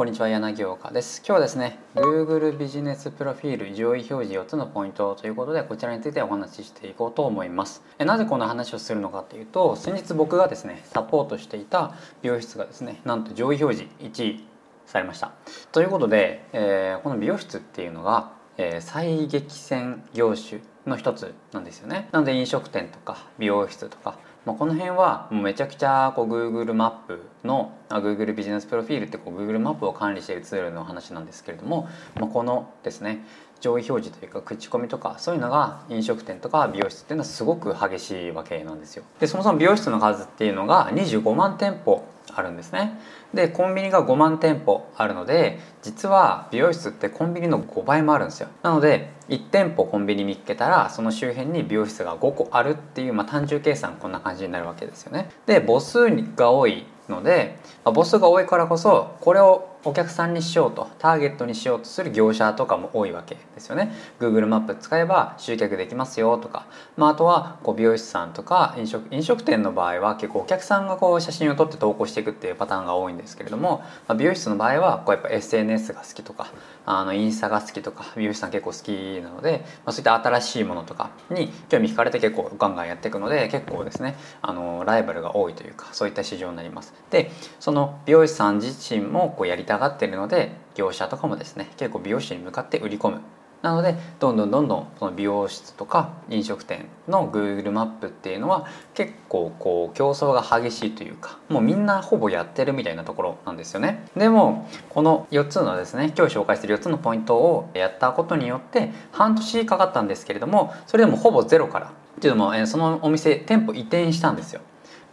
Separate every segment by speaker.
Speaker 1: こんにちは柳岡です。今日はですね Google ビジネスプロフィール上位表示4つのポイントということでこちらについてお話ししていこうと思います。えなぜこの話をするのかというと先日僕がですねサポートしていた美容室がですねなんと上位表示1位されました。ということで、えー、この美容室っていうのが、えー、最激戦業種の一つなんですよね。なので飲食店とか美容室とかまあ、この辺はもうめちゃくちゃこう Google マップの Google ビジネスプロフィールってこう Google マップを管理しているツールの話なんですけれども、まあ、このですね上位表示というか口コミとかそういうのが飲食店とか美容室っていうのはすごく激しいわけなんですよ。でそもそも美容室の数っていうのが25万店舗あるんですね。でコンビニが5万店舗あるので実は美容室ってコンビニの5倍もあるんですよ。なので1店舗コンビニ見つけたらその周辺に美容室が5個あるっていう、まあ、単純計算こんな感じになるわけですよね。で母数が多いので、まあ、母数が多いからこそこれをお客さんにしようとターゲットにしようとする業者とかも多いわけですよね Google マップ使えば集客できますよとか、まあ、あとはこう美容師さんとか飲食飲食店の場合は結構お客さんがこう写真を撮って投稿していくっていうパターンが多いんですけれども、まあ、美容室の場合はこうやっぱ SNS が好きとかあのインスタが好きとか美容師さん結構好きなので、まあ、そういった新しいものとかに興味惹かれて結構ガンガンやっていくので結構ですねあのライバルが多いというかそういった市場になります。でその美容師さん自身もこうやりたがってるので業者とかもですね結構美容師に向かって売り込む。なのでどんどんどんどんその美容室とか飲食店の Google マップっていうのは結構こう競争が激しいというかもうみんなほぼやってるみたいなところなんですよね。でもこの4つのですね今日紹介してる4つのポイントをやったことによって半年かかったんですけれどもそれでもほぼゼロから。っていうのもそのお店店舗移転したんですよ。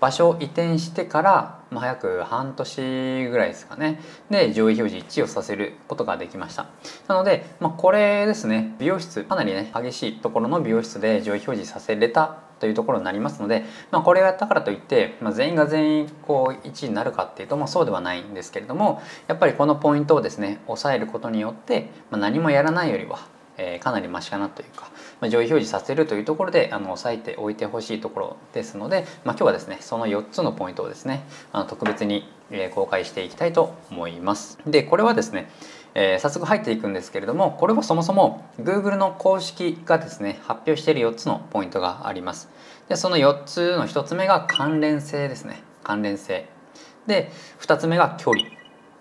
Speaker 1: 場所を移転してから、まあ、早く半年ぐらいですかね。で上位表示1をさせることができました。なので、まあ、これですね美容室かなりね激しいところの美容室で上位表示させれたというところになりますので、まあ、これをやったからといって、まあ、全員が全員こう1位になるかっていうと、まあ、そうではないんですけれどもやっぱりこのポイントをですね抑えることによって、まあ、何もやらないよりはえー、かなりマシかなというか、上位表示させるというところであの押さえておいてほしいところですので、まあ、今日はですねその4つのポイントをですねあの特別に、公開していきたいと思います。でこれはですねえー、早速入っていくんですけれどもこれはそもそも Google の公式がですね発表している4つのポイントがあります。でその4つの1つ目が関連性ですね。関連性。で2つ目が距離。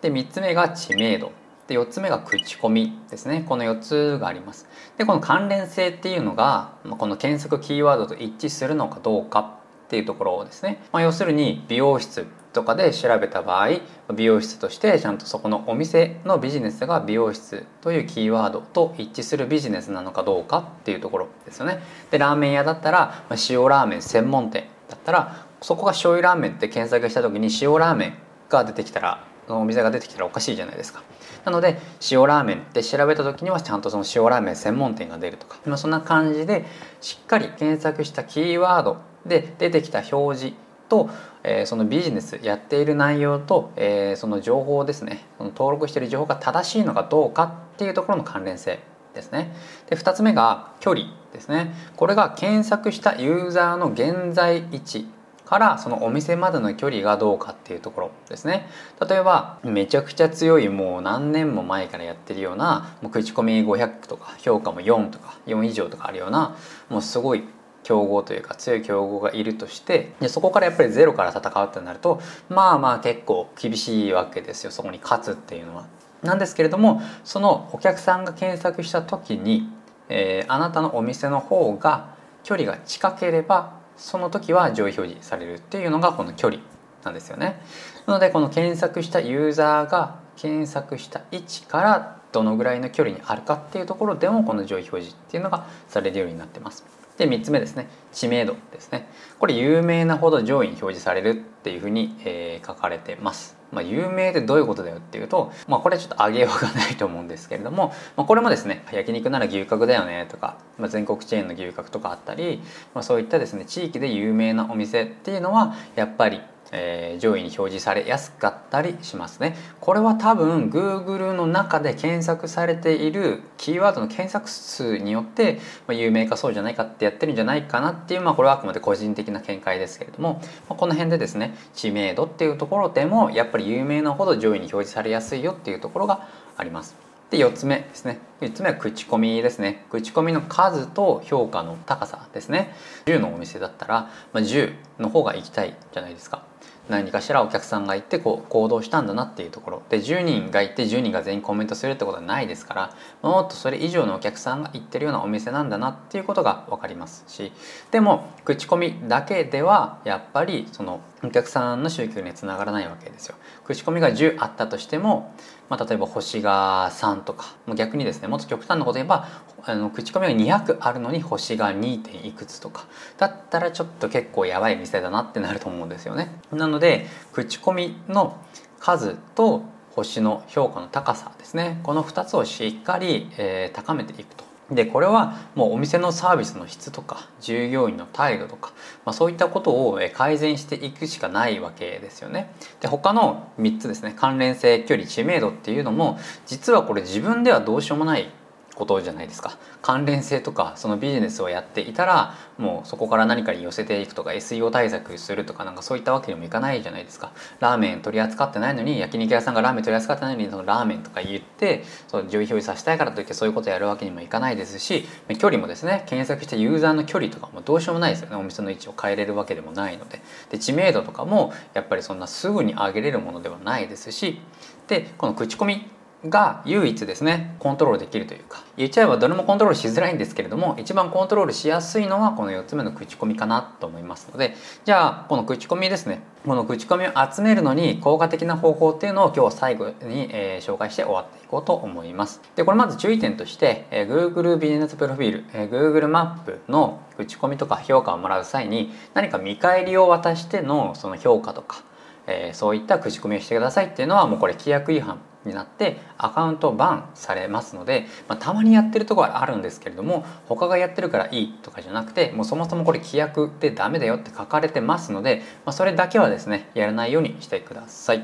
Speaker 1: で3つ目が知名度。で4つ目が口コミですね。この4つがあります。でこの関連性っていうのがこの検索キーワードと一致するのかどうかっていうところですね、まあ、要するに美容室とかで調べた場合美容室としてちゃんとそこのお店のビジネスが美容室というキーワードと一致するビジネスなのかどうかっていうところですよね。でラーメン屋だったら塩ラーメン専門店だったらそこが醤油ラーメンって検索した時に塩ラーメンが出てきたらお店が出てきたらおかしいじゃないですか。なので塩ラーメンって調べた時にはちゃんとその塩ラーメン専門店が出るとか、まあ、そんな感じでしっかり検索したキーワードで出てきた表示と、えー、そのビジネスやっている内容と、えー、その情報ですね。その登録している情報が正しいのかどうかっていうところの関連性ですね。で2つ目が距離ですね。これが検索したユーザーの現在位置。からそのお店までの距離がどうかっていうところですね例えばめちゃくちゃ強いもう何年も前からやってるようなもう口コミ500とか評価も4とか4以上とかあるようなもうすごい強豪というか強い強豪がいるとしてでそこからやっぱりゼロから戦うってなるとまあまあ結構厳しいわけですよそこに勝つっていうのは。なんですけれどもそのお客さんが検索した時に、えー、あなたのお店の方が距離が近ければその時は上位表示されるっていうのがこの距離なんですよね。なのでこの検索したユーザーが検索した位置からどのぐらいの距離にあるかっていうところでもこの上位表示っていうのがされるようになってます。で3つ目ですね知名度ですねこれ有名なほど上位に表示されるっていうふうに、えー、書かれてます。まあ、有名ってどういうことだよっていうと、まあ、これちょっと上げようがないと思うんですけれども、まあ、これもですね焼肉なら牛角だよねとか、まあ、全国チェーンの牛角とかあったり、まあ、そういったですね地域で有名なお店っていうのはやっぱりえー、上位に表示されやすかったりしますね。これは多分 Google の中で検索されているキーワードの検索数によって、まあ、有名かそうじゃないかってやってるんじゃないかなっていう、まあ、これはあくまで個人的な見解ですけれども、まあ、この辺でですね知名度っていうところでもやっぱり有名なほど上位に表示されやすいよっていうところがあります。で4つ目ですね4つ目は口コミですね口コミの数と評価の高さですね10のお店だったら、まあ、10の方が行きたいじゃないですか何かしらお客さんがいてこう行動したんだなっていうところで10人がいて10人が全員コメントするってことはないですからもっとそれ以上のお客さんが行ってるようなお店なんだなっていうことが分かりますしでも口コミだけではやっぱりそのお客さんの集客につながらないわけですよ。口コミが10あったとしてもまあ、例えば星が3とか逆にですねもっと極端なこと言えばあの口コミが200あるのに星が 2. 点いくつとかだったらちょっと結構やばい店だなってなると思うんですよね。なので口コミの数と星の評価の高さですねこの2つをしっかり、えー、高めていくとでこれはもうお店のサービスの質とか従業員の態度とか、まあ、そういったことを改善していくしかないわけですよね。で他の3つですね関連性距離知名度っていうのも実はこれ自分ではどうしようもないことじゃないですか。関連性とかそのビジネスをやっていたらもうそこから何かに寄せていくとか SEO 対策するとかなんかそういったわけにもいかないじゃないですか。ラーメン取り扱ってないのに焼肉屋さんがラーメン取り扱ってないのにそのラーメンとか言ってその上位表示させたいからといってそういうことやるわけにもいかないですし距離もですね検索してユーザーの距離とかもどうしようもないですよね。お店の位置を変えれるわけでもないので。で知名度とかもやっぱりそんなすぐに上げれるものではないですし。でこの口コミが唯一ですねコントロールできるというか。言っちゃえばどれもコントロールしづらいんですけれども一番コントロールしやすいのはこの4つ目の口コミかなと思いますのでじゃあこの口コミですね。この口コミを集めるのに効果的な方法っていうのを今日最後に、えー、紹介して終わっていこうと思います。でこれまず注意点として、えー、Google ビジネスプロフィール、えー、Google マップの口コミとか評価をもらう際に何か見返りを渡してのその評価とかえー、そういった口コミをしてくださいっていうのはもうこれ規約違反になってアカウントバンされますので、まあ、たまにやってるとこはあるんですけれども他がやってるからいいとかじゃなくてもうそもそもこれ規約でダメだよって書かれてますので、まあ、それだけはですねやらないようにしてください。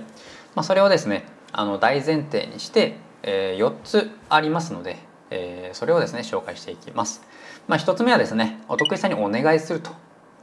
Speaker 1: まあ、それをですねあの大前提にして、えー、4つありますので、えー、それをですね紹介していきます。まあ、1つ目はですねお得意さんにお願いすると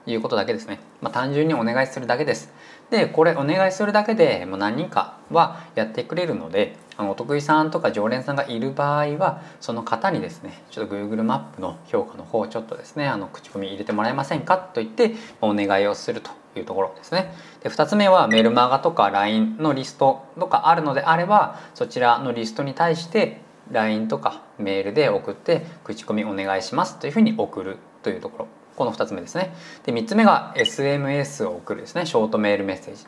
Speaker 1: いうことだけですね、まあ、単純にお願いするだけですでこれお願いするだけでもう何人かはやってくれるのであのお得意さんとか常連さんがいる場合はその方にですねちょっと Google マップの評価の方ちょっとですねあの口コミ入れてもらえませんかと言ってお願いをするというところですね。で2つ目はメルマガとか LINE のリストとかあるのであればそちらのリストに対して LINE とかメールで送って口コミお願いしますというふうに送るというところ。この2つ目ですね。で3つ目が SMS を送るですね。ショートメールメッセージ。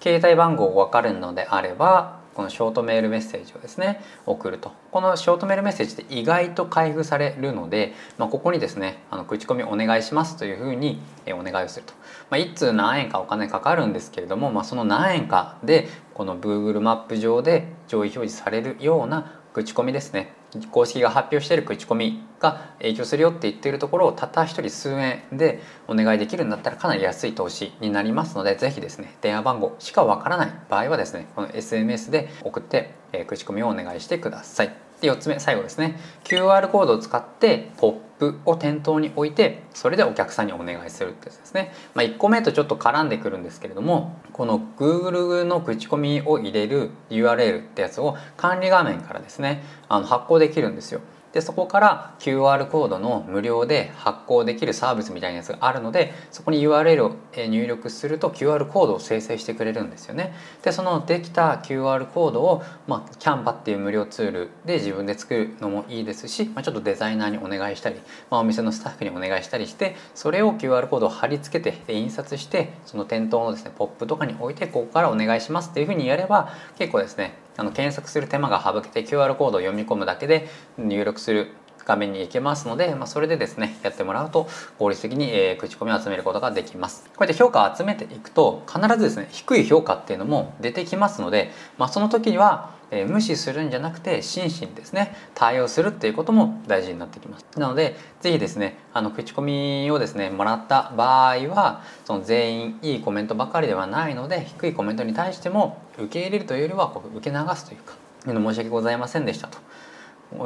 Speaker 1: 携帯番号が分かるのであればこのショートメールメッセージをですね送ると。このショートメールメッセージって意外と開封されるので、まあ、ここにですねあの口コミお願いしますというふうにお願いをすると、まあ、1通何円かお金かかるんですけれども、まあ、その何円かでこの Google マップ上で上位表示されるような口コミですね公式が発表している口コミが影響するよって言っているところをたった一人数円でお願いできるんだったらかなり安い投資になりますので是非ですね電話番号しかわからない場合はですねこの SMS で送って、口コミをお願いしてください。で4つ目最後ですね。QR コードを使ってポップを店頭に置いてそれでお客さんにお願いするってやつですね、まあ、1個目とちょっと絡んでくるんですけれどもこの Google の口コミを入れる URL ってやつを管理画面からですねあの発行できるんですよ。でそこから QR コードの無料で発行できるサービスみたいなやつがあるのでそこに URL を入力すると QR コードを生成してくれるんですよね。でそのできた QR コードを、まあ、Canva っていう無料ツールで自分で作るのもいいですし、まあ、ちょっとデザイナーにお願いしたり、まあ、お店のスタッフにお願いしたりしてそれを QR コードを貼り付けて印刷してその店頭のですねポップとかに置いてここからお願いしますっていうふうにやれば結構ですねあの検索する手間が省けて QR コードを読み込むだけで入力する画面に行けますので、まあ、それでですねやってもらうと効率的に、えー、口コミを集めることができます。こうやって評価を集めていくと必ずですね低い評価っていうのも出てきますので、まあ、その時にはえ、無視するんじゃなくて真摯にですね対応するっていうことも大事になってきます。なので是非ですねあの口コミをですねもらった場合はその全員いいコメントばかりではないので低いコメントに対しても受け入れるというよりはこう受け流すというか申し訳ございませんでしたと。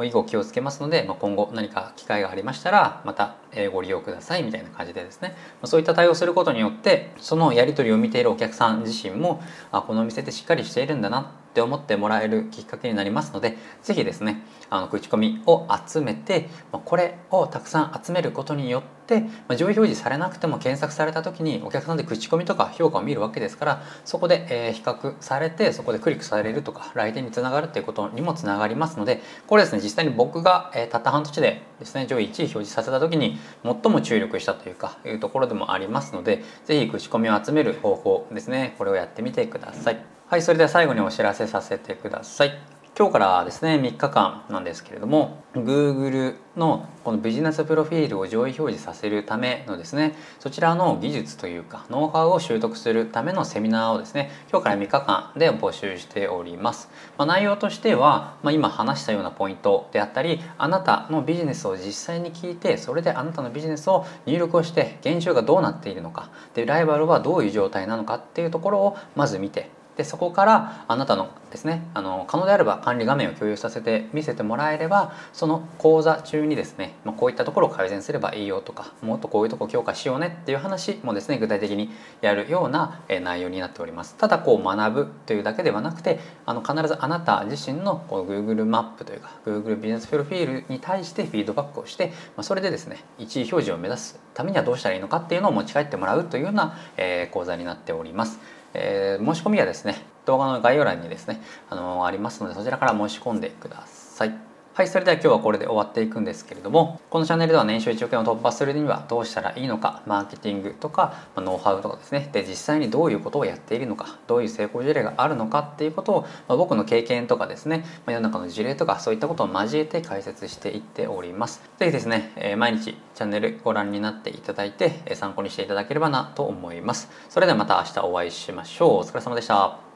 Speaker 1: 以後気をつけますので、まあ、今後何か機会がありましたらまたご利用くださいみたいな感じでですね。そういった対応することによってそのやり取りを見ているお客さん自身もあこのお店ってしっかりしているんだなって思ってもらえるきっかけになりますので是非ですねあの口コミを集めてこれをたくさん集めることによって、ま上位表示されなくても検索された時にお客さんで口コミとか評価を見るわけですからそこで、え比較されてそこでクリックされるとか来店につながるっていうことにもつながりますのでこれですね実際に僕が、えたった半年でですね上位1位表示させた時に最も注力したというかいうところでもありますので是非口コミを集める方法ですねこれをやってみてください。はいそれでは最後にお知らせさせてください。今日からですね3日間なんですけれども Google のこのビジネスプロフィールを上位表示させるためのですねそちらの技術というかノウハウを習得するためのセミナーをですね今日から3日間で募集しております、まあ、内容としては、まあ、今話したようなポイントであったりあなたのビジネスを実際に聞いてそれであなたのビジネスを入力をして現状がどうなっているのかでライバルはどういう状態なのかっていうところをまず見てでそこからあなたのですねあの可能であれば管理画面を共有させて見せてもらえればその講座中にですね、まあ、こういったところを改善すればいいよとかもっとこういうとこ強化しようねっていう話もですね具体的にやるような内容になっておりますただこう学ぶというだけではなくてあの必ずあなた自身のこの Google マップというか Google ビジネスプロフィールに対してフィードバックをして、まあ、それでですね1位表示を目指すためにはどうしたらいいのかっていうのを持ち帰ってもらうというような、え講座になっております。えー、申し込みはですね動画の概要欄にですねあのありますのでそちらから申し込んでください。はい、それでは今日はこれで終わっていくんですけれども、このチャンネルでは年収1億円を突破するにはどうしたらいいのか、マーケティングとか、まノウハウとかですね、で、実際にどういうことをやっているのか、どういう成功事例があるのかっていうことを、ま、僕の経験とかですね、ま、世の中の事例とかそういったことを交えて解説していっております。ぜひですね、え、毎日チャンネルご覧になっていただいて、参考にしていただければなと思います。それではまた明日お会いしましょう。お疲れ様でした。